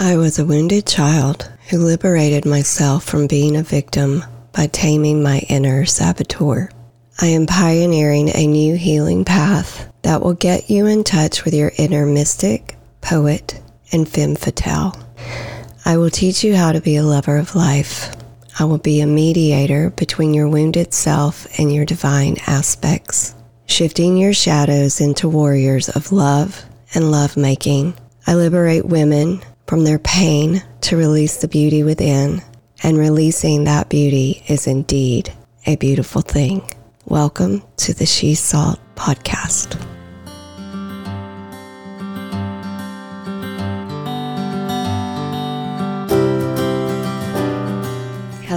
I was a wounded child who liberated myself from being a victim by taming my inner saboteur. I am pioneering a new healing path that will get you in touch with your inner mystic, poet, and femme fatale. I will teach you how to be a lover of life. I will be a mediator between your wounded self and your divine aspects, shifting your shadows into warriors of love and love making. I liberate women from their pain to release the beauty within, and releasing that beauty is indeed a beautiful thing. Welcome to the She Salt podcast.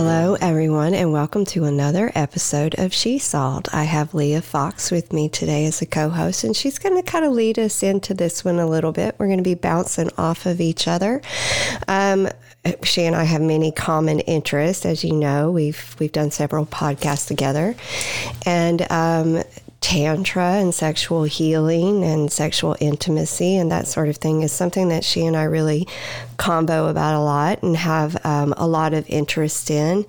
Hello, everyone, and welcome to another episode of She Salt. I have Leah Fox with me today as a co host, and she's going to kind of lead us into this one a little bit. We're going to be bouncing off of each other. Um, she and I have many common interests, as you know. We've we've done several podcasts together, and um, tantra and sexual healing and sexual intimacy and that sort of thing is something that she and I really combo about a lot and have um, a lot of interest in.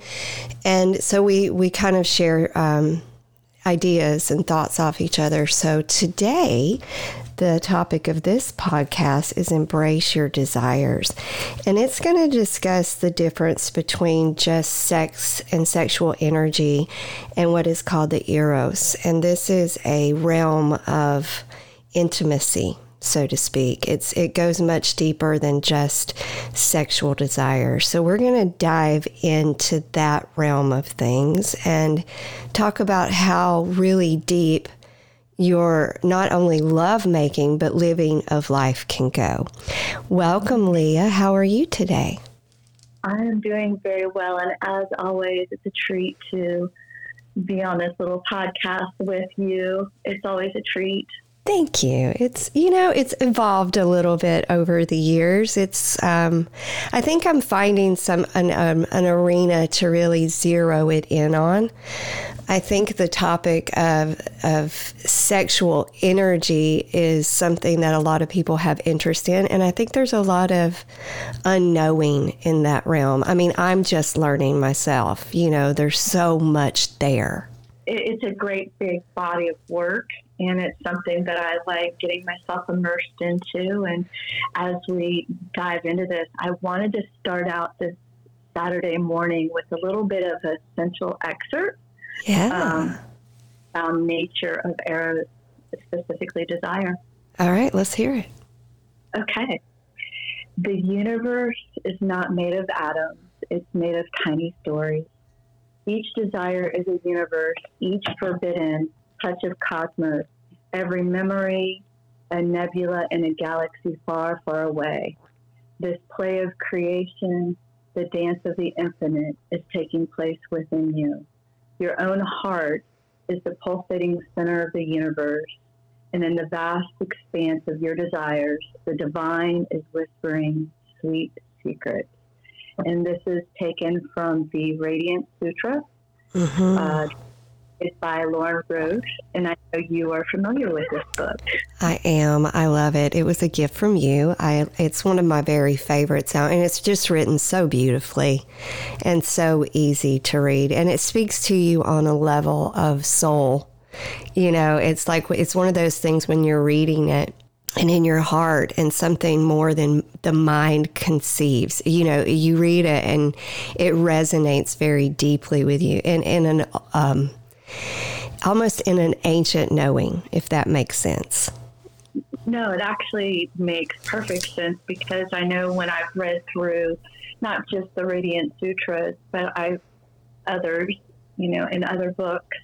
And so we, we kind of share um, ideas and thoughts off each other. So today, the topic of this podcast is Embrace Your Desires. And it's going to discuss the difference between just sex and sexual energy and what is called the Eros. And this is a realm of intimacy so to speak. It's it goes much deeper than just sexual desire. So we're going to dive into that realm of things and talk about how really deep your not only love making, but living of life can go. Welcome, Leah. How are you today? I am doing very well. And as always, it's a treat to be on this little podcast with you. It's always a treat. Thank you. It's you know it's evolved a little bit over the years. It's um, I think I'm finding some an, um, an arena to really zero it in on. I think the topic of, of sexual energy is something that a lot of people have interest in. And I think there's a lot of unknowing in that realm. I mean, I'm just learning myself. You know, there's so much there. It's a great big body of work. And it's something that I like getting myself immersed into. And as we dive into this, I wanted to start out this Saturday morning with a little bit of a central excerpt yeah. Um, nature of eros, specifically desire. All right, let's hear it. Okay. The universe is not made of atoms, it's made of tiny stories. Each desire is a universe, each forbidden touch of cosmos, every memory, a nebula in a galaxy far, far away. This play of creation, the dance of the infinite, is taking place within you. Your own heart is the pulsating center of the universe, and in the vast expanse of your desires, the divine is whispering sweet secrets. And this is taken from the Radiant Sutra. Mm-hmm. Uh, it's by Lorin Roche, and I know you are familiar with this book. I am. I love it. It was a gift from you. I it's one of my very favorites now, and it's just written so beautifully and so easy to read, and it speaks to you on a level of soul. You know, it's like it's one of those things when you're reading it and in your heart and something more than the mind conceives. You know, you read it and it resonates very deeply with you and in an um, almost in an ancient knowing, if that makes sense. No, it actually makes perfect sense because I know when I've read through not just the Radiant Sutras, but I others, you know, in other books,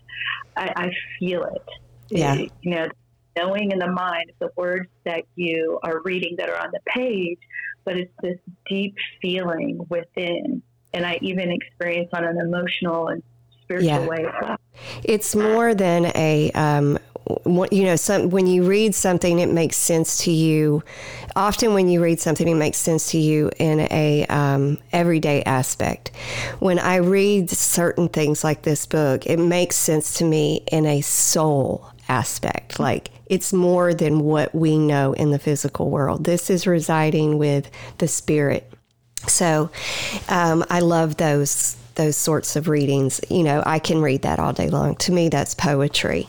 I, I feel it. Yeah. You know, knowing in the mind the words that you are reading that are on the page, but it's this deep feeling within. And I even experience on an emotional and spiritual yeah. way as well. It's more than a, um, you know, some, when you read something, it makes sense to you. Often, when you read something, it makes sense to you in a um, everyday aspect. When I read certain things like this book, it makes sense to me in a soul aspect. Like it's more than what we know in the physical world. This is residing with the spirit. So um, I love those those sorts of readings. You know, I can read that all day long. To me, that's poetry.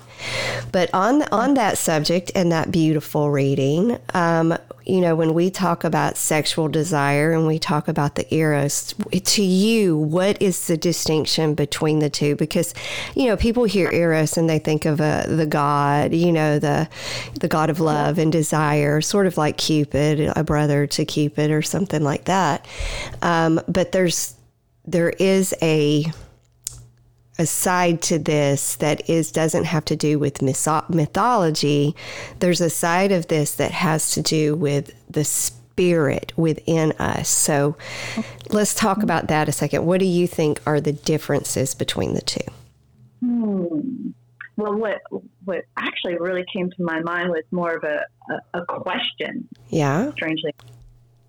But on on that subject and that beautiful reading, um, you know, when we talk about sexual desire and we talk about the eros, to you, what is the distinction between the two? Because, you know, people hear eros and they think of a, the god, you know, the the god of love and desire, sort of like Cupid, a brother to Cupid or something like that. Um, but there's there is a a side to this that is doesn't have to do with mythology. There's a side of this that has to do with the spirit within us. So let's talk about that a second. What do you think are the differences between the two? Hmm. Well, what what actually really came to my mind was more of a, a, a question. Yeah. Strangely,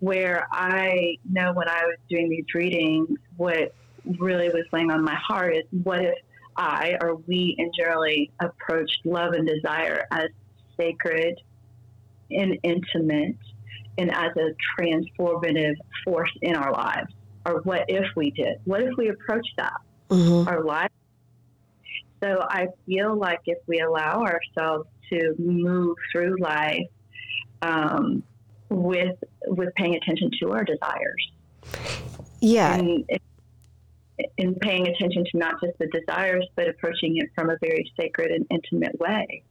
where I know when I was doing these readings, what really was laying on my heart is what if I or we in generally approached love and desire as sacred and intimate and as a transformative force in our lives? Or what if we did? What if we approached that? Mm-hmm. Our lives? So I feel like if we allow ourselves to move through life um, with with paying attention to our desires, yeah, and, in paying attention to not just the desires, but approaching it from a very sacred and intimate way.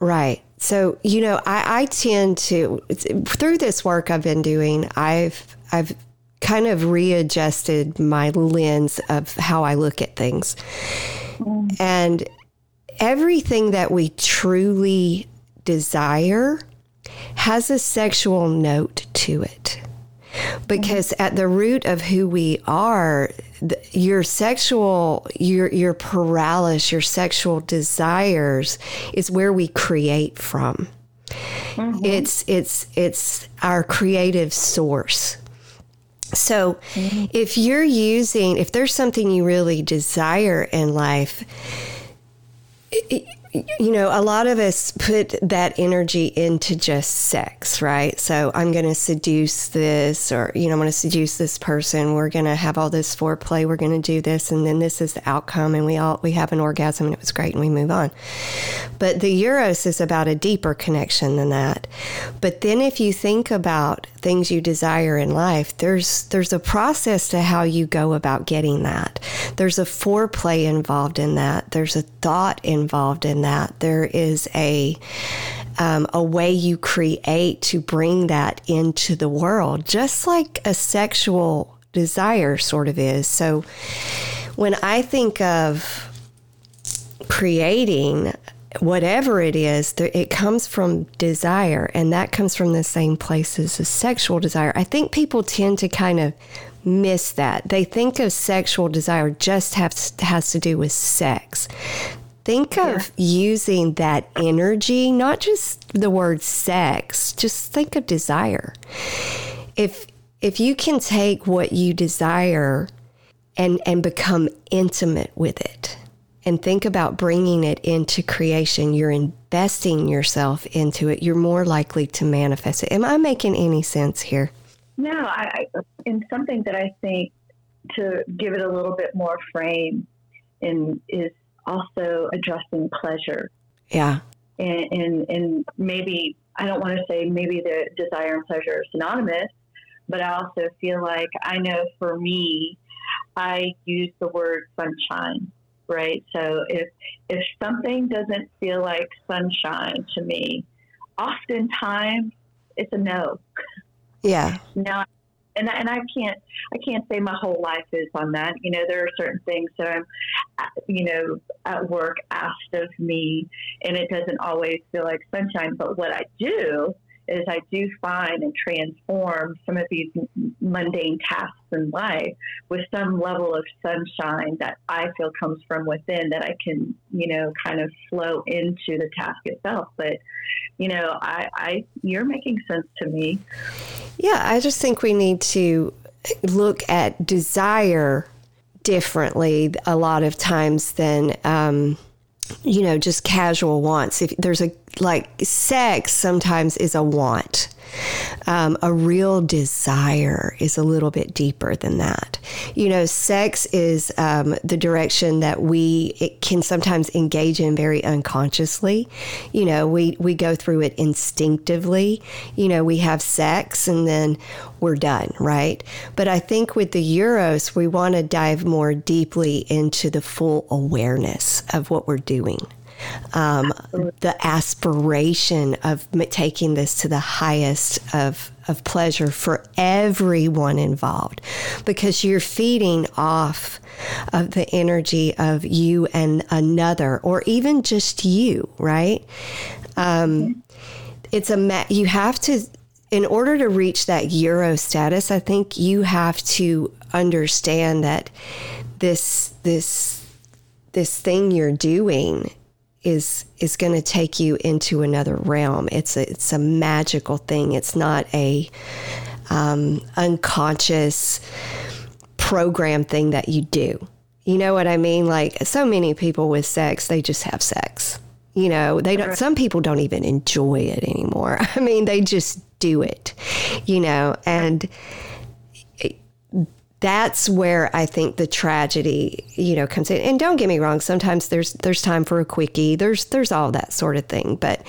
Right. So, you know, I, I tend to through this work I've been doing, I've I've kind of readjusted my lens of how I look at things. Mm. And everything that we truly desire has a sexual note to it because at the root of who we are your sexual your your paralysis your sexual desires is where we create from mm-hmm. it's it's it's our creative source so mm-hmm. if you're using if there's something you really desire in life it, you know, a lot of us put that energy into just sex, right? So I'm going to seduce this, or, you know, I'm going to seduce this person. We're going to have all this foreplay. We're going to do this, and then this is the outcome, and we all we have an orgasm, and it was great, and we move on. But the Eros is about a deeper connection than that. But then if you think about things you desire in life, there's there's a process to how you go about getting that. There's a foreplay involved in that. There's a thought involved in that. There is a um, a way you create to bring that into the world, just like a sexual desire sort of is. So when I think of creating, whatever it is, it comes from desire, and that comes from the same place as a sexual desire. I think people tend to kind of miss that. They think of sexual desire just has, has to do with sex. Think of yeah. using that energy, not just the word sex, just think of desire. If if you can take what you desire and and become intimate with it and think about bringing it into creation, you're investing yourself into it, you're more likely to manifest it. Am I making any sense here? No, I, I in something that I think to give it a little bit more frame in is also addressing pleasure. Yeah. And, and, and maybe, I don't want to say maybe the desire and pleasure are synonymous, but I also feel like I know for me, I use the word sunshine, right? So if, if something doesn't feel like sunshine to me, oftentimes it's a no. Yeah. Now and and I can't I can't say my whole life is on that. You know, there are certain things that I'm, you know, at work asked of me, and it doesn't always feel like sunshine. But what I do is I do find and transform some of these mundane tasks in life with some level of sunshine that I feel comes from within that I can, you know, kind of flow into the task itself. But, you know, I, I you're making sense to me. Yeah, I just think we need to look at desire differently a lot of times than um, you know, just casual wants. If there's a like sex sometimes is a want. Um, a real desire is a little bit deeper than that. You know, sex is um, the direction that we can sometimes engage in very unconsciously. You know, we we go through it instinctively. You know, we have sex and then we're done, right? But I think with the Eros, we want to dive more deeply into the full awareness of what we're doing um, the aspiration of taking this to the highest of, of pleasure for everyone involved. Because you're feeding off of the energy of you and another or even just you right? Um, it's a ma- you have to in order to reach that euro status i think you have to understand that this this this thing you're doing is is going to take you into another realm. It's a, it's a magical thing. It's not a um, unconscious program thing that you do. You know what I mean? Like so many people with sex, they just have sex. You know, they don't. Some people don't even enjoy it anymore. I mean, they just do it. You know, and that's where I think the tragedy, you know, comes in. And don't get me wrong, sometimes there's there's time for a quickie. There's there's all that sort of thing, but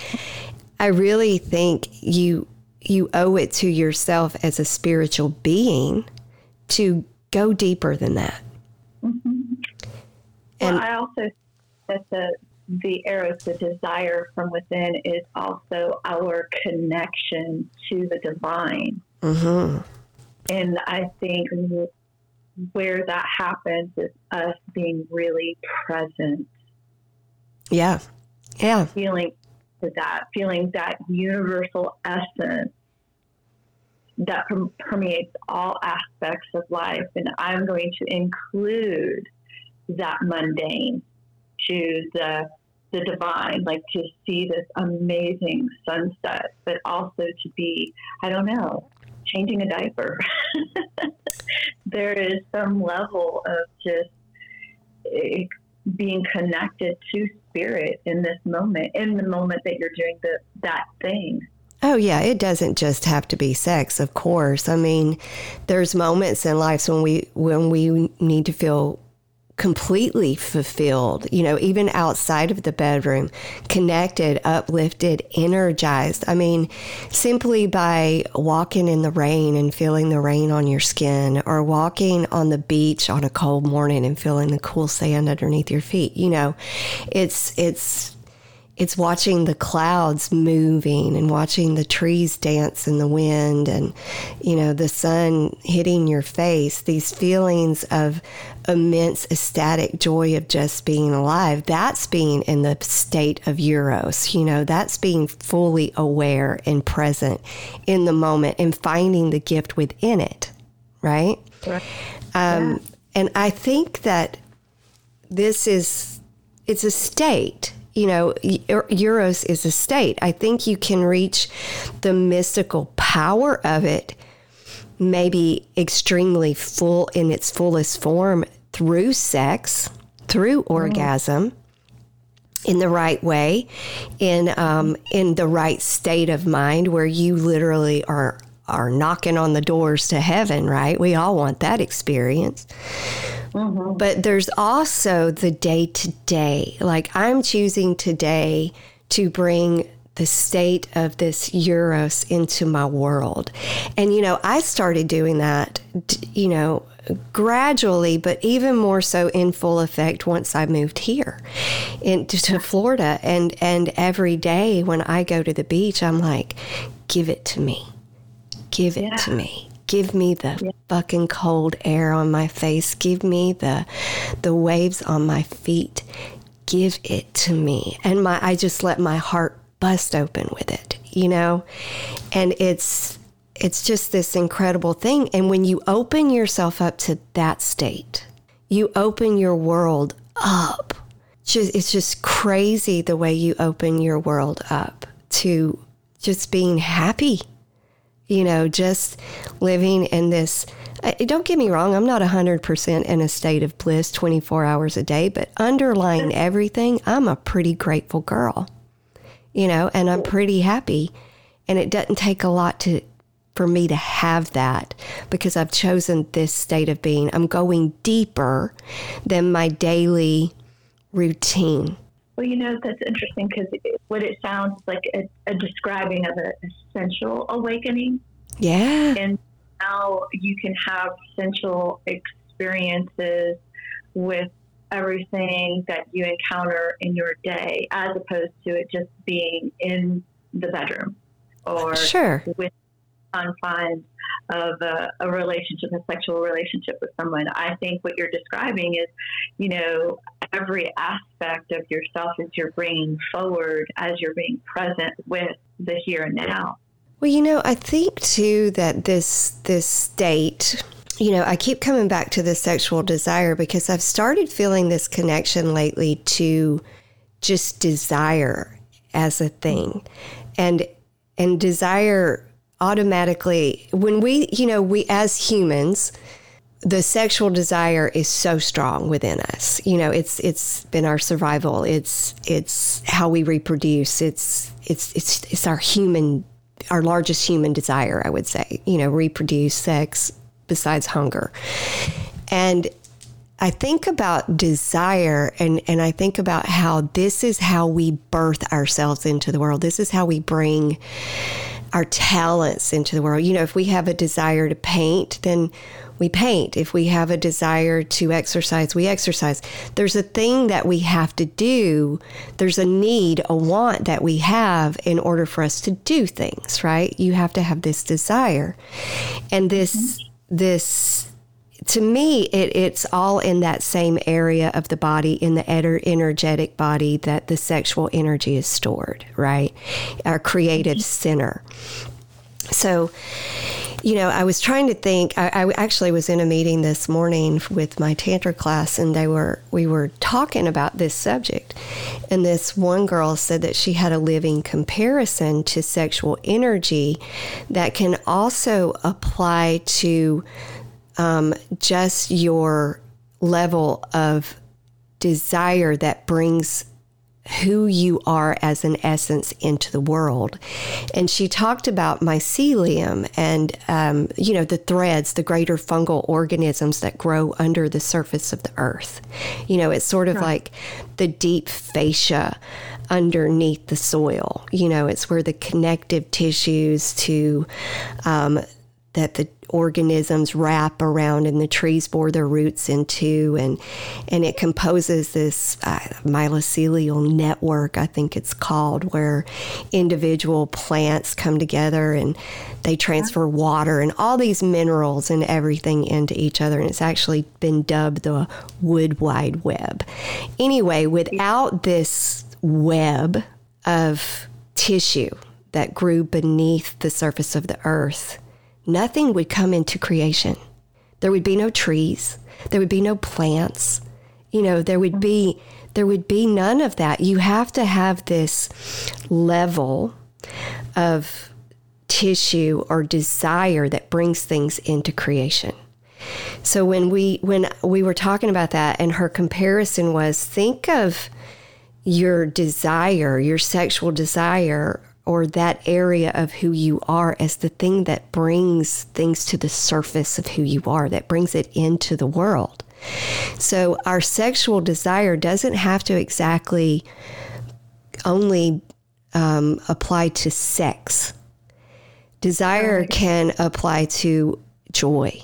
I really think you you owe it to yourself as a spiritual being to go deeper than that. Mm-hmm. And well, I also that the the eros, the desire from within, is also our connection to the divine. Mm-hmm. And I think where that happens is us being really present. Yeah. Yeah. Feeling that, feeling that universal essence that permeates all aspects of life. And I'm going to include that mundane to the the divine, like to see this amazing sunset, but also to be, I don't know, changing a diaper. there is some level of just eh, being connected to spirit in this moment, in the moment that you're doing the, that thing. Oh yeah, it doesn't just have to be sex, of course. I mean, there's moments in life when we when we need to feel completely fulfilled, you know, even outside of the bedroom, connected, uplifted, energized. I mean, simply by walking in the rain and feeling the rain on your skin, or walking on the beach on a cold morning and feeling the cool sand underneath your feet, you know, it's, it's, it's watching the clouds moving and watching the trees dance in the wind and you know the sun hitting your face these feelings of immense ecstatic joy of just being alive that's being in the state of eros you know that's being fully aware and present in the moment and finding the gift within it right, right. Um, yeah. and i think that this is it's a state you know, Eros is a state. I think you can reach the mystical power of it, maybe extremely full in its fullest form through sex, through mm-hmm. orgasm. In the right way, in um, in the right state of mind, where you literally are are knocking on the doors to heaven, right? We all want that experience. Mm-hmm. But there's also the day to day. Like I'm choosing today to bring the state of this Eros into my world. And, you know, I started doing that, you know, gradually, but even more so in full effect once I moved here into Florida. And, and every day when I go to the beach, I'm like, give it to me. Give it yeah. to me. Give me the yeah. fucking cold air on my face. Give me the the waves on my feet. Give it to me. And my i just let my heart bust open with it you know? And it's it's just this incredible thing. And when you open yourself up to that state you open your world up. It's just crazy the way you open your world up to just being happy You know, just living in this. Don't get me wrong, I'm not 100% in a state of bliss 24 hours a day, but underlying everything, I'm a pretty grateful girl, you know, and I'm pretty happy. And it doesn't take a lot to for me to have that because I've chosen this state of being. I'm going deeper than my daily routine. Well, you know, that's interesting because what it sounds like a, a describing of an essential awakening. Yeah. And now you can have essential experiences with everything that you encounter in your day as opposed to it just being in the bedroom or sure. with confines of a, a, relationship, a sexual relationship with someone. I think what you're describing is, you know, every aspect of yourself as you're bringing forward as you're being present with the here and now. Well, you know, I think too that this this state you know, I keep coming back to the sexual desire because I've started feeling this connection lately to just desire as a thing. And and desire automatically when we you know we as humans the sexual desire is so strong within us. You know it's it's been our survival. It's it's how we reproduce. It's it's it's it's our human our largest human desire i would say you know reproduce sex besides hunger. And I think about desire and, and I think about how this is how we birth ourselves into the world. This is how we bring our talents into the world. You know, if we have a desire to paint, then we paint. If we have a desire to exercise, we exercise. There's a thing that we have to do. There's a need, a want that we have in order for us to do things, right? You have to have this desire. And this, mm-hmm. this, to me, it, it's all in that same area of the body, in the energetic body that the sexual energy is stored, right? Our creative mm-hmm. center. So, you know, I was trying to think. I, I, actually was in a meeting this morning with my tantra class, and they were we were talking about this subject. And this one girl said that she had a living comparison to sexual energy that can also apply to um, just your level of desire that brings who you are as an essence into the world. And she talked about mycelium and, um, you know, the threads, the greater fungal organisms that grow under the surface of the earth. You know, it's sort of right. like the deep fascia underneath the soil. You know, it's where the connective tissues to um, that the organisms wrap around and the trees bore their roots into and and it composes this uh, mycelial network I think it's called where individual plants come together and they transfer water and all these minerals and everything into each other. And it's actually been dubbed the wood wide web. Anyway without this web of tissue that grew beneath the surface of the earth nothing would come into creation. There would be no trees, there would be no plants. You know, there would be there would be none of that. You have to have this level of tissue or desire that brings things into creation. So when we when we were talking about that and her comparison was think of your desire, your sexual desire or that area of who you are as the thing that brings things to the surface of who you are, that brings it into the world. So our sexual desire doesn't have to exactly only um, apply to sex. Desire can apply to joy.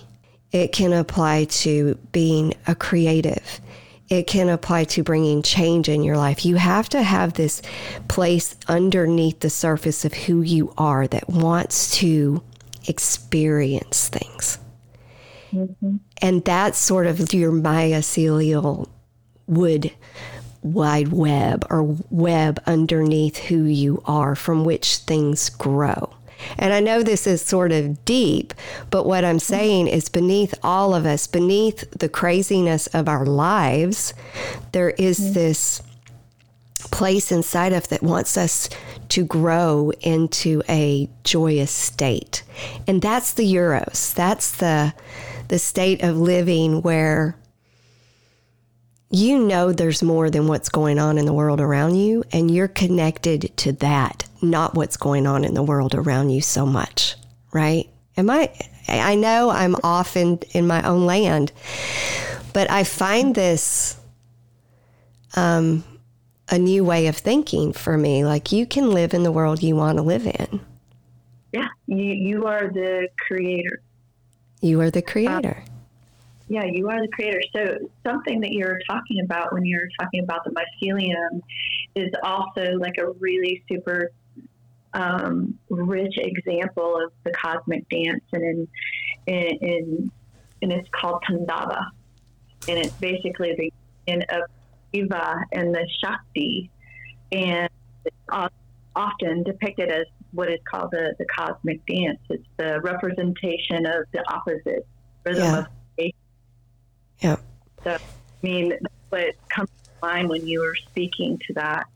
It can apply to being a creative it can apply to bringing change in your life. You have to have this place underneath the surface of who you are that wants to experience things. Mm-hmm. And that's sort of your mycelial wood wide web or web underneath who you are from which things grow. And I know this is sort of deep, but what I'm saying is beneath all of us, beneath the craziness of our lives, there is mm-hmm. this place inside of that wants us to grow into a joyous state. And that's the Eros. That's the the state of living where you know there's more than what's going on in the world around you and you're connected to that, not what's going on in the world around you so much, right? Am I I know I'm off in in my own land, but I find this um a new way of thinking for me. Like you can live in the world you want to live in. Yeah, you you are the creator. You are the creator. Um, yeah, you are the creator. So something that you're talking about when you're talking about the mycelium is also like a really super um, rich example of the cosmic dance, and in, in, in and it's called Tandava, and it's basically the in of Shiva and the Shakti, and it's often depicted as what is called the, the cosmic dance. It's the representation of the opposite rhythm yeah. of. Yeah. So, I mean, what comes to mind when you were speaking to that.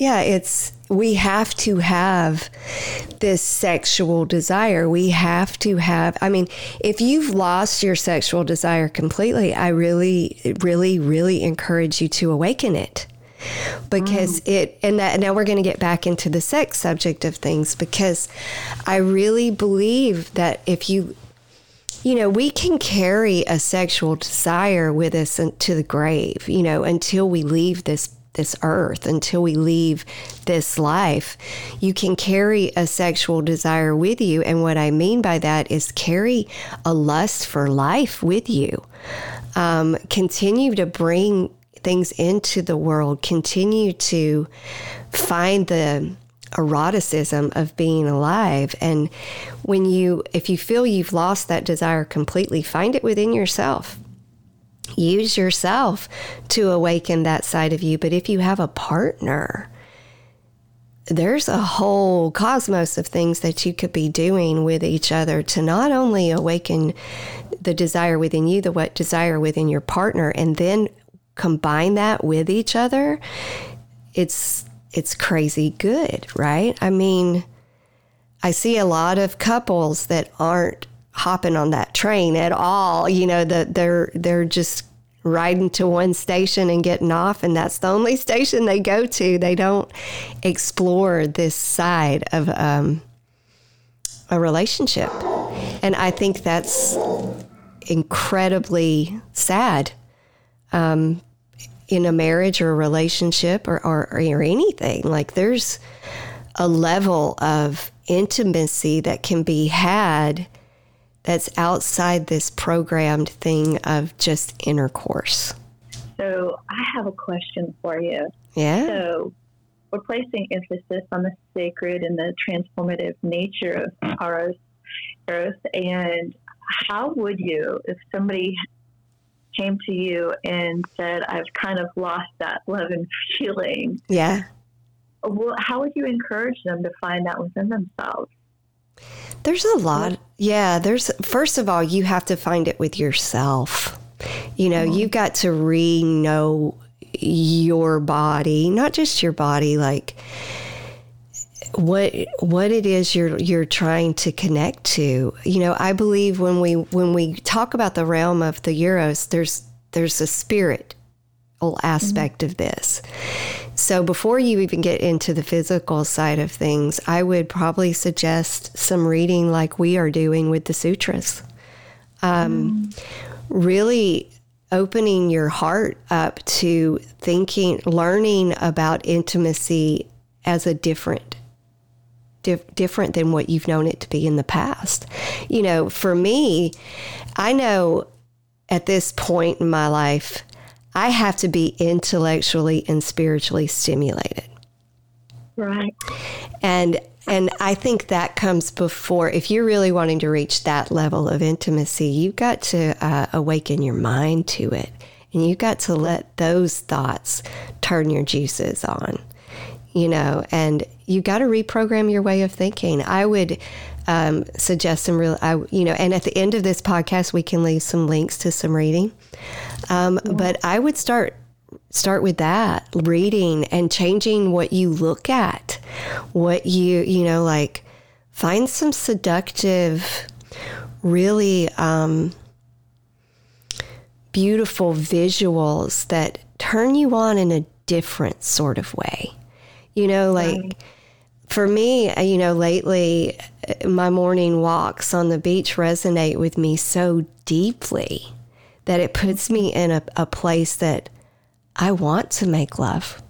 Yeah, it's we have to have this sexual desire. We have to have I mean, if you've lost your sexual desire completely, I really really really encourage you to awaken it. Because mm. it and that now we're going to get back into the sex subject of things because I really believe that if you you know, we can carry a sexual desire with us to the grave, you know, until we leave this this earth until we leave this life. You can carry a sexual desire with you. And what I mean by that is carry a lust for life with you. Um, continue to bring things into the world, continue to find the eroticism of being alive. And when you, if you feel you've lost that desire completely, find it within yourself use yourself to awaken that side of you. But if you have a partner, there's a whole cosmos of things that you could be doing with each other to not only awaken the desire within you, the what desire within your partner, and then combine that with each other. It's it's crazy good, right? I mean, I see a lot of couples that aren't hopping on that train at all. You know, that they're they're just riding to one station and getting off and that's the only station they go to. They don't explore this side of um, a relationship. And I think that's incredibly sad um, in a marriage or a relationship or, or, or anything. Like there's a level of intimacy that can be had that's outside this programmed thing of just intercourse. So I have a question for you. Yeah. So we're placing emphasis on the sacred and the transformative nature of Eros, Eros, and how would you, if somebody came to you and said, "I've kind of lost that love and feeling," yeah, well, how would you encourage them to find that within themselves? There's a lot. Yeah, there's first of all, you have to find it with yourself. You know, mm-hmm. you've got to re know your body, not just your body, like what what it is you're you're trying to connect to. You know, I believe when we when we talk about the realm of the Eros, there's there's a spiritual aspect mm-hmm. of this. So before you even get into the physical side of things, I would probably suggest some reading like we are doing with the sutras. Um, mm. Really opening your heart up to thinking, learning about intimacy as a different Dif- different than what you've known it to be in the past. You know, for me, I know at this point in my life, I have to be intellectually and spiritually stimulated. Right. And and I think that comes before if you're really wanting to reach that level of intimacy, you've got to uh, awaken your mind to it. And you've got to let those thoughts turn your juices on, you know, and you got to reprogram your way of thinking. I would um, suggest some real, I, you know, and at the end of this podcast, we can leave some links to some reading. Um, But I would start start with that reading and changing what you look at what you you know like find some seductive really um, beautiful visuals that turn you on in a different sort of way. You know like right. for me uh, you know lately uh, my morning walks on the beach resonate with me so deeply that it puts me in a, a place that I want to make love.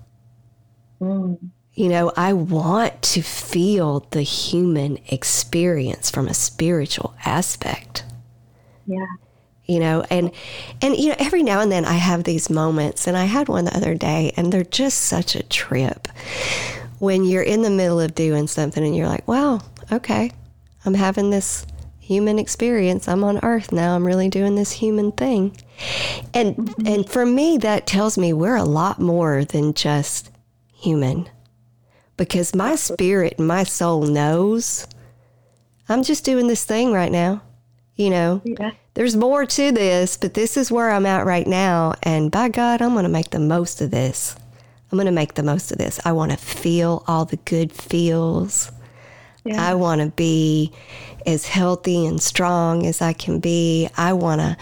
Mm. You know, I want to feel the human experience from a spiritual aspect. Yeah. You know, and and you know, every now and then I have these moments and I had one the other day and they're just such a trip. When you're in the middle of doing something and you're like, "Wow, okay. I'm having this human experience. I'm on earth now. I'm really doing this human thing. And mm-hmm. and for me that tells me we're a lot more than just human. Because my spirit and my soul knows I'm just doing this thing right now. You know. Yeah. There's more to this, but this is where I'm at right now and by God, I'm going to make the most of this. I'm going to make the most of this. I want to feel all the good feels. Yeah. I want to be as healthy and strong as I can be. I want to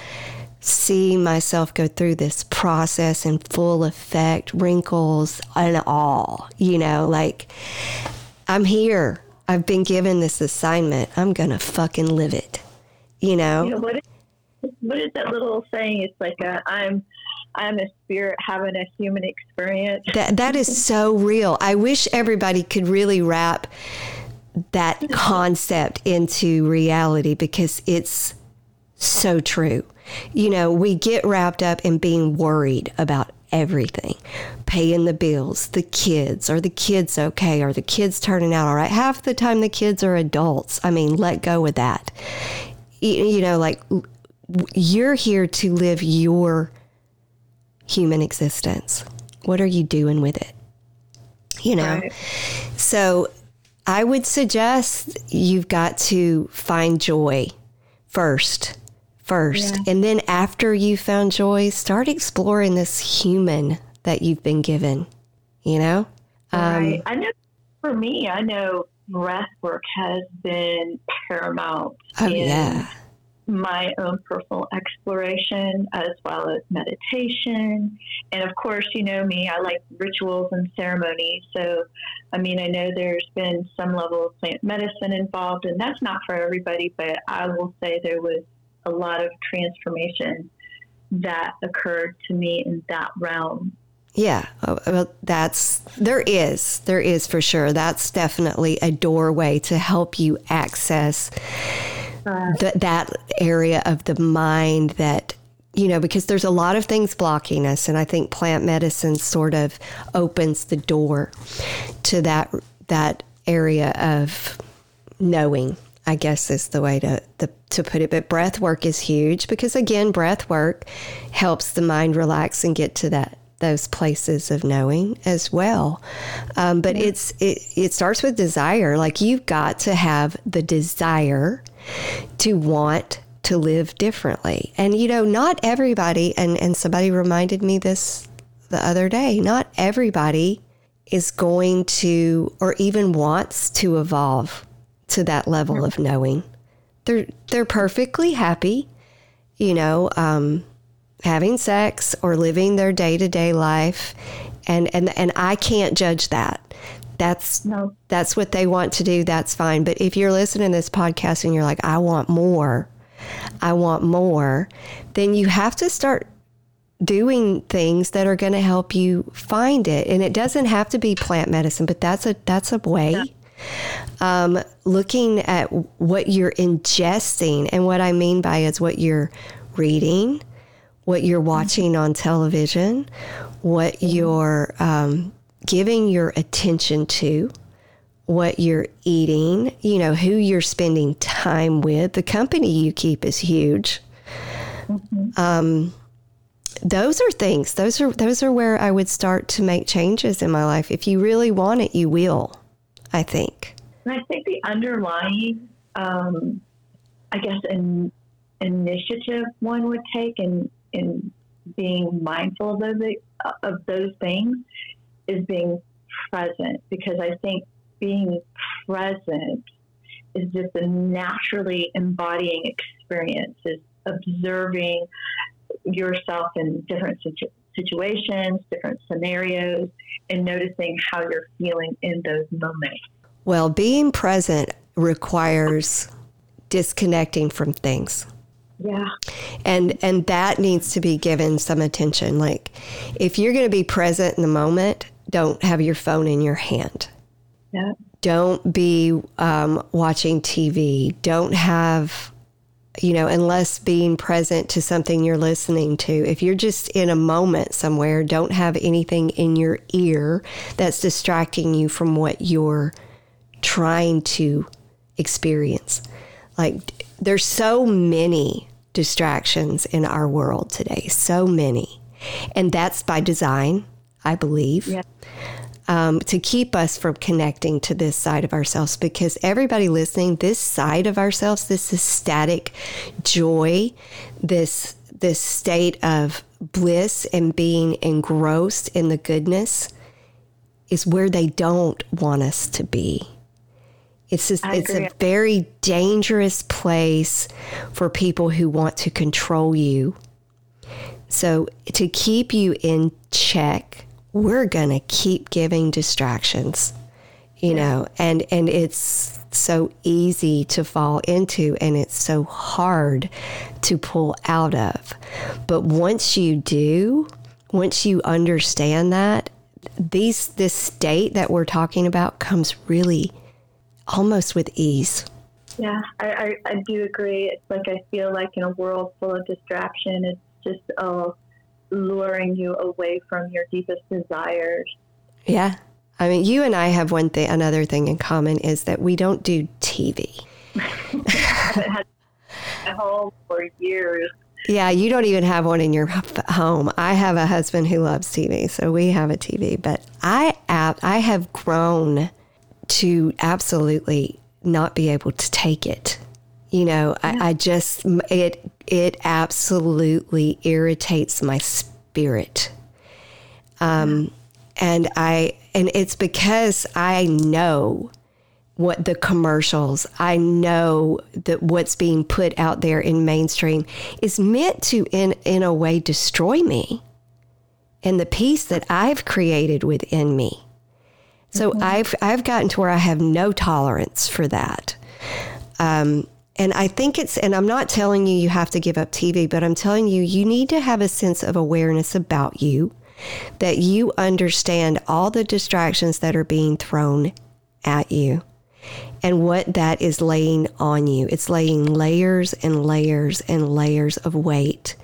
see myself go through this process in full effect, wrinkles and all, you know, like I'm here. I've been given this assignment. I'm going to fucking live it, you know? You know what, is, what is that little saying? It's like, i I'm, I'm a spirit having a human experience. That, that is so real. I wish everybody could really wrap that concept into reality because it's so true. You know, we get wrapped up in being worried about everything paying the bills, the kids. Are the kids okay? Are the kids turning out all right? Half the time, the kids are adults. I mean, let go of that. You know, like you're here to live your human existence. What are you doing with it? You know? Right. So I would suggest you've got to find joy first. First. Yeah. And then after you found joy, start exploring this human that you've been given, you know? Right. Um, I know for me, I know breath work has been paramount. Oh, yeah my own personal exploration as well as meditation. And of course, you know me, I like rituals and ceremonies. So, I mean, I know there's been some level of plant medicine involved, and that's not for everybody, but I will say there was a lot of transformation that occurred to me in that realm. Yeah, oh, well, that's there is there is for sure. That's definitely a doorway to help you access th- that area of the mind that you know, because there's a lot of things blocking us, and I think plant medicine sort of opens the door to that that area of knowing. I guess is the way to the, to put it. But breath work is huge because again, breath work helps the mind relax and get to that those places of knowing as well. Um, but it's it, it starts with desire. Like you've got to have the desire to want to live differently. And you know, not everybody and, and somebody reminded me this the other day, not everybody is going to or even wants to evolve to that level of knowing. They're they're perfectly happy, you know, um, having sex or living their day to day life, and and and I can't judge that. That's no. that's what they want to do. That's fine. But if you're listening to this podcast and you're like, I want more, I want more, then you have to start doing things that are going to help you find it. And it doesn't have to be plant medicine, but that's a that's a way. Yeah. Um, looking at what you're ingesting, and what I mean by is what you're reading, what you're mm-hmm. watching on television, what you're um, giving your attention to, what you're eating, you know, who you're spending time with. The company you keep is huge. Mm-hmm. Um, those are things. Those are those are where I would start to make changes in my life. If you really want it, you will. I think. And I think the underlying, um, I guess, an initiative one would take in in being mindful of those of those things is being present because I think being present is just a naturally embodying experience, is observing yourself in different situ- situations, different scenarios, and noticing how you're feeling in those moments. Well, being present requires disconnecting from things. Yeah. And and that needs to be given some attention. Like if you're going to be present in the moment, don't have your phone in your hand. Yeah. Don't be um, watching TV. Don't have, you know, unless being present to something you're listening to. If you're just in a moment somewhere, don't have anything in your ear that's distracting you from what you're trying to experience. Like, there's so many distractions in our world today, so many. And that's by design, I believe. Yeah. Um, to keep us from connecting to this side of ourselves because everybody listening this side of ourselves this ecstatic joy this this state of bliss and being engrossed in the goodness is where they don't want us to be it's just, it's a very dangerous place for people who want to control you. So to keep you in check, we're going to keep giving distractions. You know, and and it's so easy to fall into and it's so hard to pull out of. But once you do, once you understand that, these this state that we're talking about comes really almost with ease. Yeah, I, I, I, do agree. It's like I feel like in a world full of distraction, it's just uh, luring you away from your deepest desires. Yeah. I mean, you and I have one thing, another thing in common is that we don't do TV. I haven't had a home for years. Yeah, you don't even have one in your home. I have a husband who loves TV, so we have a TV. But I, I have grown to absolutely not be able to take it. You know, yeah. I, I just it it absolutely irritates my spirit. Um, and I and it's because I know what the commercials, I know that what's being put out there in mainstream is meant to in in a way destroy me and the peace that I've created within me. So mm-hmm. I've I've gotten to where I have no tolerance for that. Um, and I think it's, and I'm not telling you you have to give up TV, but I'm telling you you need to have a sense of awareness about you, that you understand all the distractions that are being thrown at you and what that is laying on you. It's laying layers and layers and layers of weight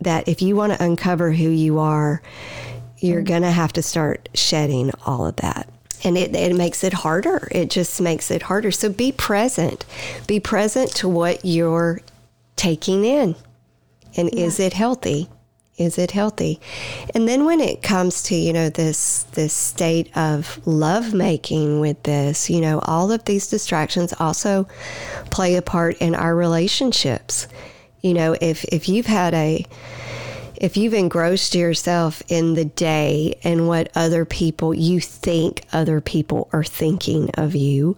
that if you want to uncover who you are, you're going to have to start shedding all of that. And it, it makes it harder. It just makes it harder. So be present. Be present to what you're taking in. And yeah. is it healthy? Is it healthy? And then when it comes to, you know, this this state of love making with this, you know, all of these distractions also play a part in our relationships. You know, if if you've had a if you've engrossed yourself in the day and what other people you think other people are thinking of you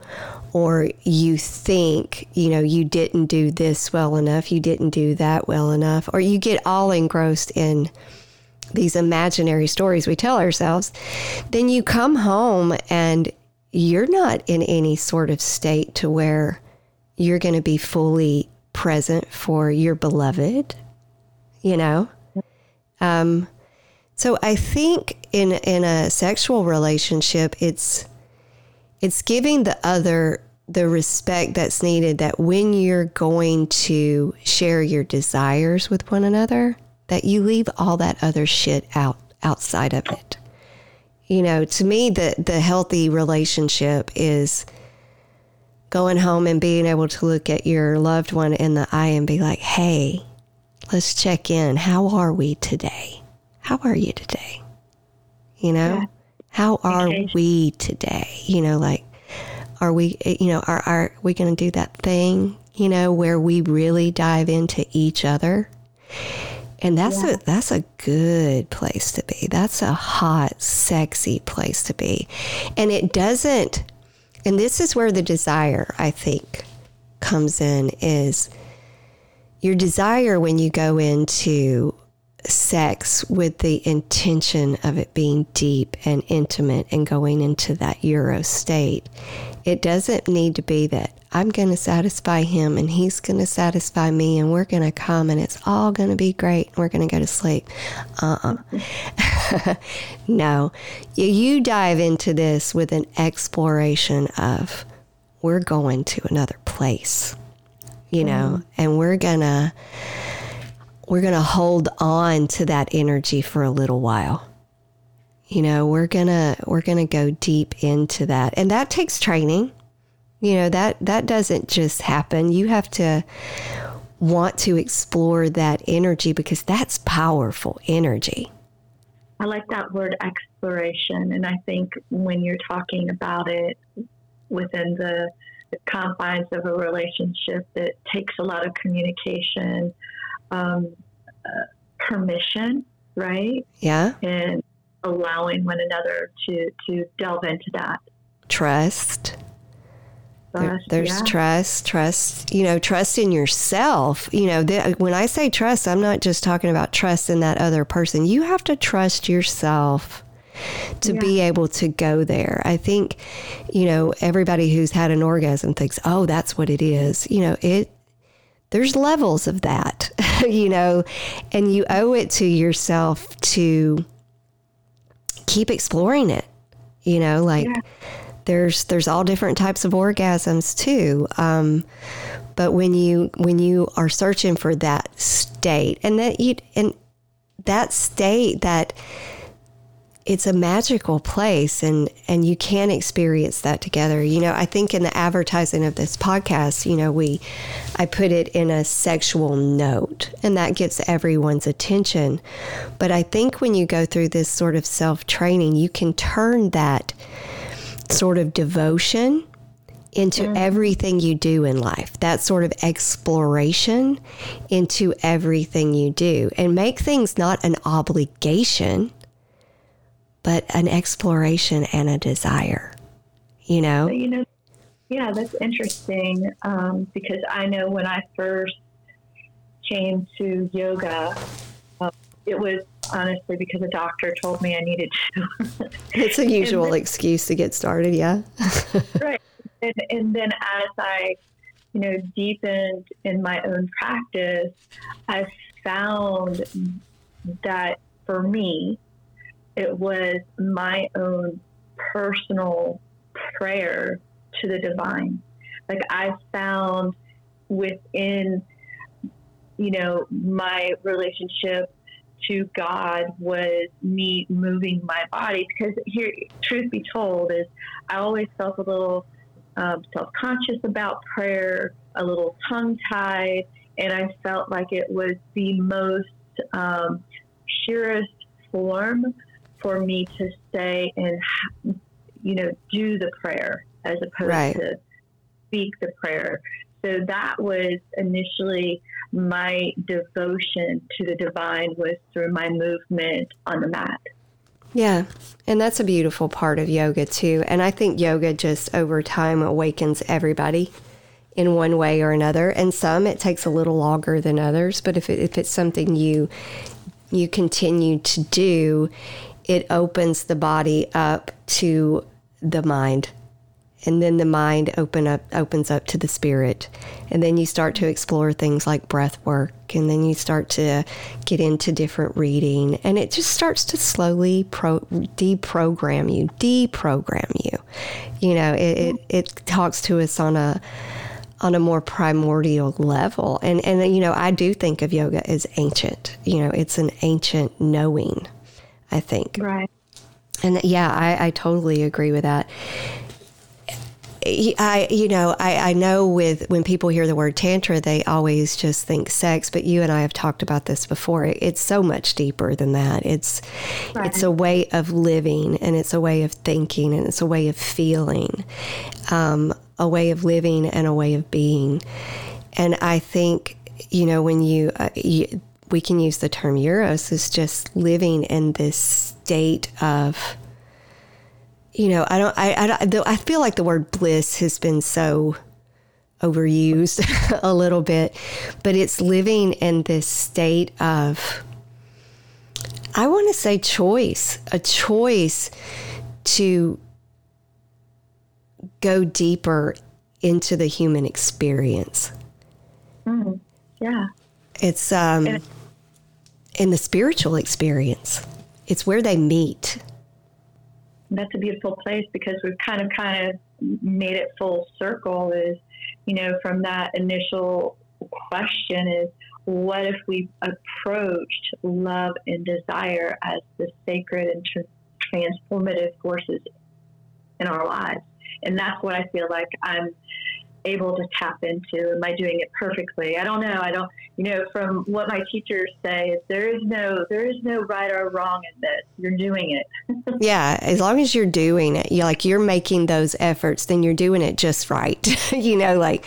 or you think you know you didn't do this well enough you didn't do that well enough or you get all engrossed in these imaginary stories we tell ourselves then you come home and you're not in any sort of state to where you're going to be fully present for your beloved you know um, so I think in in a sexual relationship, it's it's giving the other the respect that's needed. That when you're going to share your desires with one another, that you leave all that other shit out outside of it. You know, to me, the the healthy relationship is going home and being able to look at your loved one in the eye and be like, "Hey, let's check in. How are we today? How are you today? You know, yeah. how are okay. we today? You know, like, are we, eh, you know, are, are we going to do that thing, you know, where we really dive into each other And that's yeah. a that's a good place to be. That's a hot, sexy place to be. And it doesn't and this is where the desire, I think, comes in is your desire when you go into sex with the intention of it being deep and intimate and going into that Eros state. It doesn't need to be that I'm going to satisfy him and he's going to satisfy me and we're going to come and it's all going to be great and we're going to go to sleep. Uh uh no. You dive into this with an exploration of we're going to another place, you know, mm-hmm. and we're to we're to hold on to that energy for a little while. You know, we're to we're to go deep into that. And that takes training. You know, that that doesn't just happen. You have to want to explore that energy because that's powerful energy. I like that word exploration. And I think when you're talking about it within the confines of a relationship, that takes a lot of communication, um, uh, permission, right? Yeah. And allowing one another to, to delve into that. Trust. There, there's yeah. trust, trust, you know, trust in yourself. You know, th- when I say trust, I'm not just talking about trust in that other person. You have to trust yourself to yeah. be able to go there. I think, you know, everybody who's had an orgasm thinks, oh, that's what it is. You know, it, there's levels of that, you know, and you owe it to yourself to keep exploring it, you know, like yeah. there's, there's all different types of orgasms too. Um, but when you, when you are searching for that state and that you, and that state that, it's a magical place and and you can experience that together. You know i think in the advertising of this podcast you know we i put it in a sexual note and that gets everyone's attention. But i think when you go through this sort of self training you can turn that sort of devotion into mm-hmm. everything you do in life, that sort of exploration into everything you do, and make things not an obligation, but an exploration and a desire, you know? You know, yeah, that's interesting um, because I know when I first came to yoga, uh, it was honestly because a doctor told me I needed to. it's a usual then, excuse to get started, yeah. right. And, and then as I, you know, deepened in my own practice, I found that for me, it was my own personal prayer to the divine. Like I found within, you know, my relationship to God was me moving my body because here, truth be told, is I always felt a little um, self conscious about prayer, a little tongue tied, and I felt like it was the most um, purest form for me to say and you know do the prayer as opposed right. to speak the prayer. So that was initially my devotion to the divine was through my movement on the mat. Yeah, and that's a beautiful part of yoga too. And I think yoga just over time awakens everybody in one way or another. And some it takes a little longer than others, but if, it, if it's something you you continue to do, it opens the body up to the mind. And then the mind open up opens up to the spirit. And then you start to explore things like breath work. And then you start to get into different reading. And it just starts to slowly pro- deprogram you deprogram you. You know it, it, it talks to us on a on a more primordial level. And and you know I do think of yoga as ancient. You know it's an ancient knowing I think. Right. And yeah, I, I totally agree with that. I, you know, I, I know with when people hear the word tantra, they always just think sex. But you and I have talked about this before. It's so much deeper than that. It's right. it's a way of living, and it's a way of thinking, and it's a way of feeling, um, a way of living, and a way of being. And I think, you know, when you, uh, you we can use the term Eros, is just living in this state of you know i don't i i, I feel like the word bliss has been so overused a little bit but it's living in this state of i want to say choice a choice to go deeper into the human experience Mm, yeah. it's um In the spiritual experience. It's where they meet. That's a beautiful place because we've kind of kind of made it full circle is you know from that initial question is what if we approached love and desire as the sacred and tr- transformative forces in our lives? And that's what i feel like i'm able to tap into? Am i doing it perfectly? I don't know. I don't you know from what my teachers say is there is no there is no right or wrong in this. You're doing it. Yeah as long as you're doing it you like you're making those efforts then you're doing it just right. You know like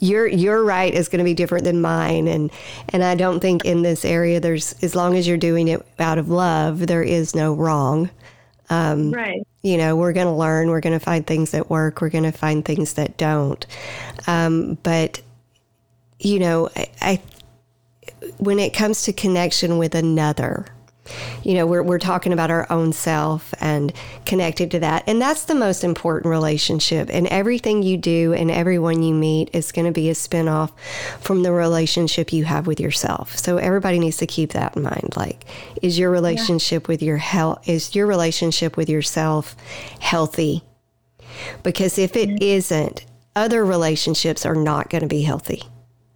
your your right is going to be different than mine and and i don't think in this area there's as long as you're doing it out of love there is no wrong. Um, right you know we're going to learn we're going to find things that work we're going to find things that don't. Um, but you know I, I when it comes to connection with another you know we're, we're talking about our own self and connected to that. And that's the most important relationship. And everything you do and everyone you meet is going to be a spin-off from the relationship you have with yourself. So everybody needs to keep that in mind. Like is your relationship with your health is your relationship with yourself healthy? Because if it mm-hmm. isn't other relationships are not going to be healthy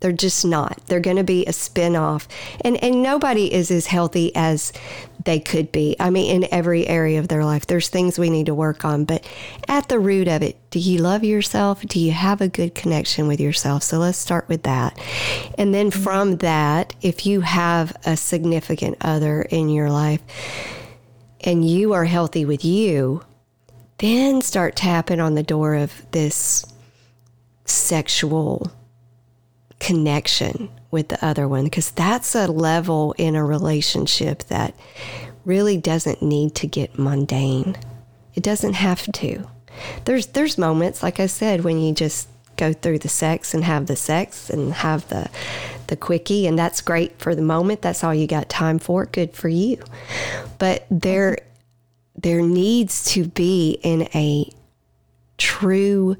they're just not. They're going to be a spin-off. And and nobody is as healthy as they could be. I mean in every area of their life. There's things we need to work on, but at the root of it, do you love yourself? Do you have a good connection with yourself? So let's start with that. And then mm-hmm. from that, if you have a significant other in your life and you are healthy with you, then start tapping on the door of this sexual connection with the other one because that's a level in a relationship that really doesn't need to get mundane. It doesn't have to. There's there's moments like I said when you just go through the sex and have the sex and have the the quickie and that's great for the moment. That's all you got time for. Good for you. But there there needs to be in a true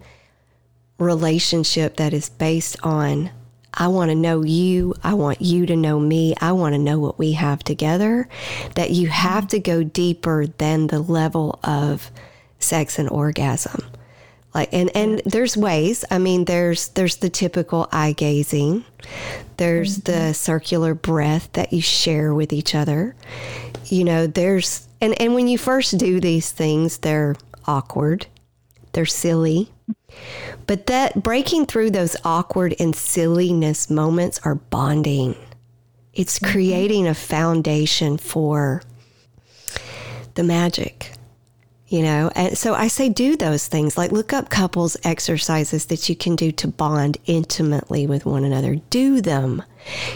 relationship that is based on I want to know you. I want you to know me. I want to know what we have together. That you have to go deeper than the level of sex and orgasm. Like and and there's ways. I mean, there's there's the typical eye gazing. There's the mm-hmm. circular breath that you share with each other. You know, there's and and when you first do these things, they're awkward. They're silly. But that breaking through those awkward and silliness moments are bonding. It's mm-hmm. creating a foundation for the magic, you know? And so I say do those things. Like look up couples exercises that you can do to bond intimately with one another. Do them.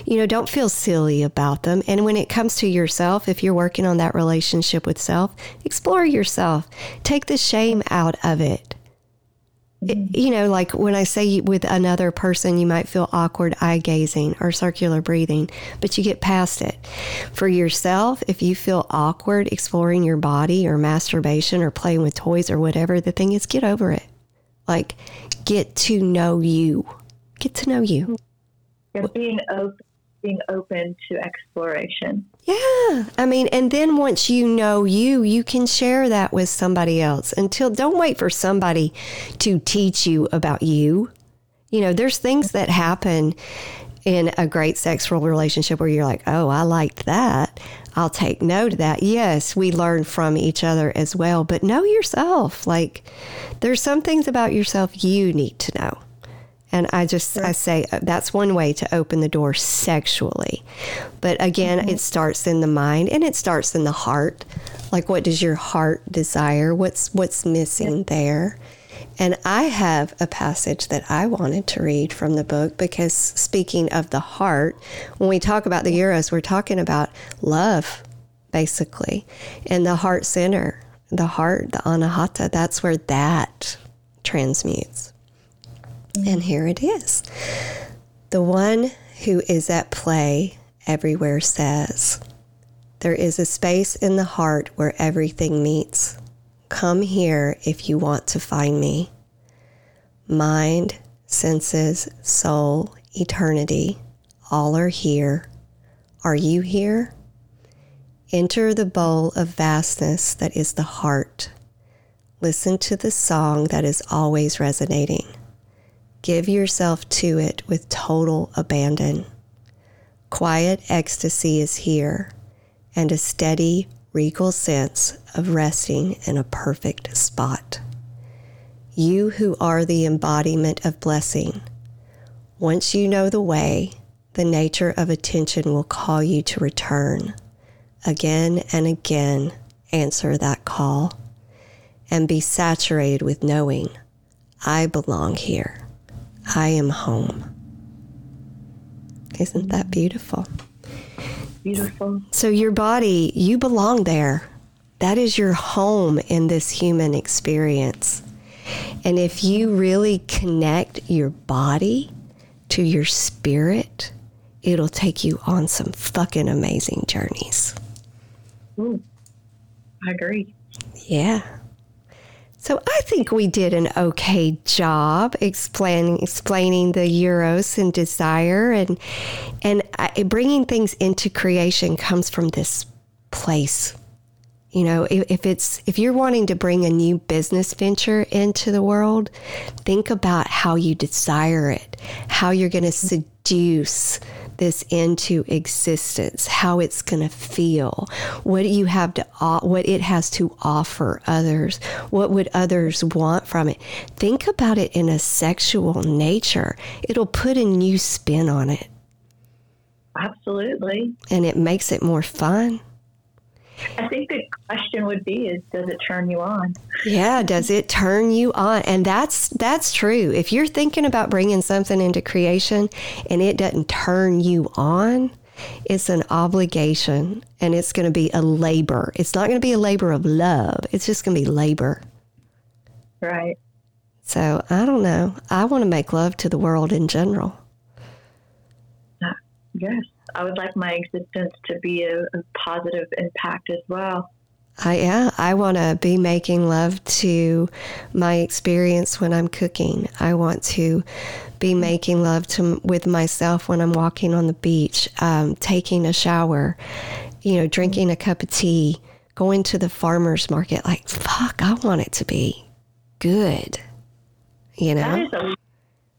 You know, don't feel silly about them. And when it comes to yourself, if you're working on that relationship with self, explore yourself. Take the shame out of it it- mm-hmm. you know, like when I say with another person, you might feel awkward eye gazing or circular breathing, but you get past it. For yourself, if you feel awkward exploring your body or masturbation or playing with toys or whatever, the thing is, get over it. Like, get to know you. Get to know you. Yeah, being open, being open to exploration. Yeah. I mean, and then once you know you, you can share that with somebody else. Until don't wait for somebody to teach you about you. You know, there's things that happen in a great sexual relationship where you're like, oh, I liked that. I'll take note of that. Yes, we learn from each other as well, but know yourself. Like, there's some things about yourself you need to know. And I just I say uh, that's one way to open the door sexually. But again, it starts in the mind and it starts in the heart. Like what does your heart desire? What's what's missing there? And I have a passage that I wanted to read from the book because speaking of the heart, when we talk about the Eros, we're talking about love, basically, and the heart center, the heart, the anahata, that's where that transmutes. And mm-hmm. here it is. The one who is at play everywhere says, There is a space in the heart where everything meets. Come here if you want to find me. Mind, senses, soul, eternity, all are here. Are you here? Enter the bowl of vastness that is the heart. Listen to the song that is always resonating. Give yourself to it with total abandon. Quiet ecstasy is here, and a steady, regal sense of resting in a perfect spot. You who are the embodiment of blessing, once you know the way, the nature of attention will call you to return. Again and again, answer that call and be saturated with knowing I belong here. I am home. Isn't that beautiful? Beautiful. So, your body, you belong there. That is your home in this human experience. And if you really connect your body to your spirit, it'll take you on some fucking amazing journeys. Ooh, I agree. Yeah. So I think we did an okay job explaining explaining the Eros and desire and and I, bringing things into creation comes from this place. You know, if, if it's if you're wanting to bring a new business venture into the world, think about how you desire it, how you're going to seduce this into existence, how it's going to feel, what you have to, what it has to offer others, what would others want from it. Think about it in a sexual nature. It'll put a new spin on it. Absolutely. And it makes it more fun. I think the question would be is does it turn you on? Yeah, does it turn you on? And that's that's true. If you're thinking about bringing something into creation and it doesn't turn you on, it's an obligation and it's going to be a labor. It's not going to be a labor of love. It's just going to be labor. Right. So, I don't know. I want to make love to the world in general. Uh, yes. I would like my existence to be a, a positive impact as well. I yeah, I want to be making love to my experience when I'm cooking. I want to be making love to with myself when I'm walking on the beach, um, taking a shower, you know, drinking a cup of tea, going to the farmers market. Like fuck, I want it to be good. You know, that is a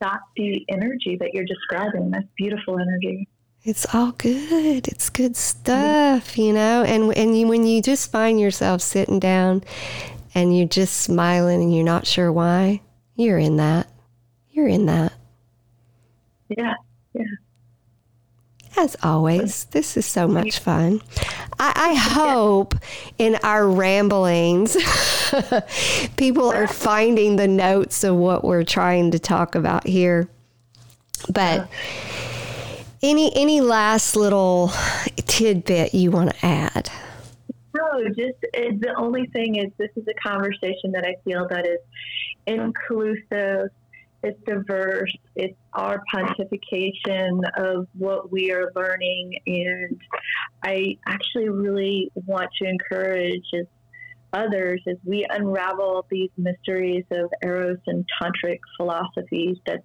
Shakti energy that you're describing. That's beautiful energy it's all good. It's good mm-hmm. stuff, you know. And and you, when you just find yourself sitting down and you're just smiling and you're not sure why, you're in that. You're in that. Yeah, yeah. As always, this is so much fun. I, I hope in our ramblings, people are finding the notes of what we're trying to talk about here. But any any last little tidbit you want to add? No, just the only thing is this is a conversation that I feel that is inclusive, it's diverse, it's our pontification of what we are learning, and I actually really want to encourage as others as we unravel these mysteries of eros and tantric philosophies that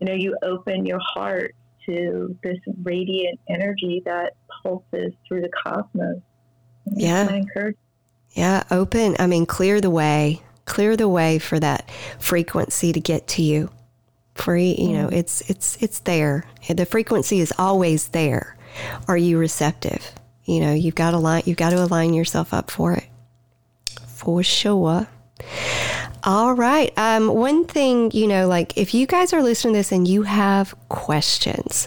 you know you open your heart to this radiant energy that pulses through the cosmos. Yeah. Yeah, open. I mean, clear the way, clear the way for that frequency to get to you. Free, you know, mm. it's it's it's there. The frequency is always there. Are you receptive? You know, you've got to line, you've got to align yourself up for it, for sure. All right. Um, one thing, you know, like if you guys are listening to this and you have questions,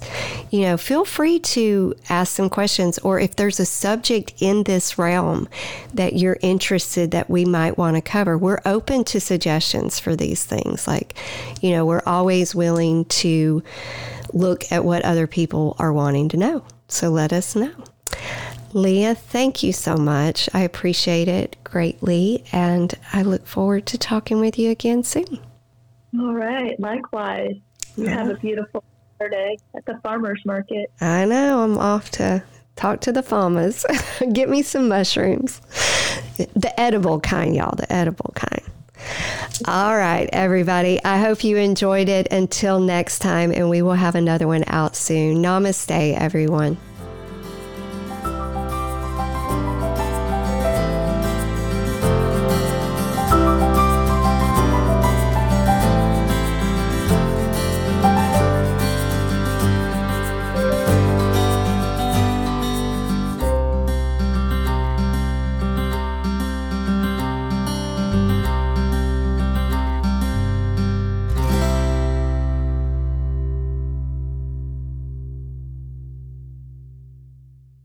you know, feel free to ask some questions. Or if there's a subject in this realm that you're interested that we might want to cover, we're open to suggestions for these things. Like, you know, we're always willing to look at what other people are wanting to know. So let us know. Leah, thank you so much. I appreciate it greatly, and I look forward to talking with you again soon. All right. Likewise. You yeah. have a beautiful Saturday at the farmer's market. I know. I'm off to talk to the farmers, get me some mushrooms. The edible kind, y'all, the edible kind. All right, everybody. I hope you enjoyed it. Until next time, and we will have another one out soon. Namaste, everyone.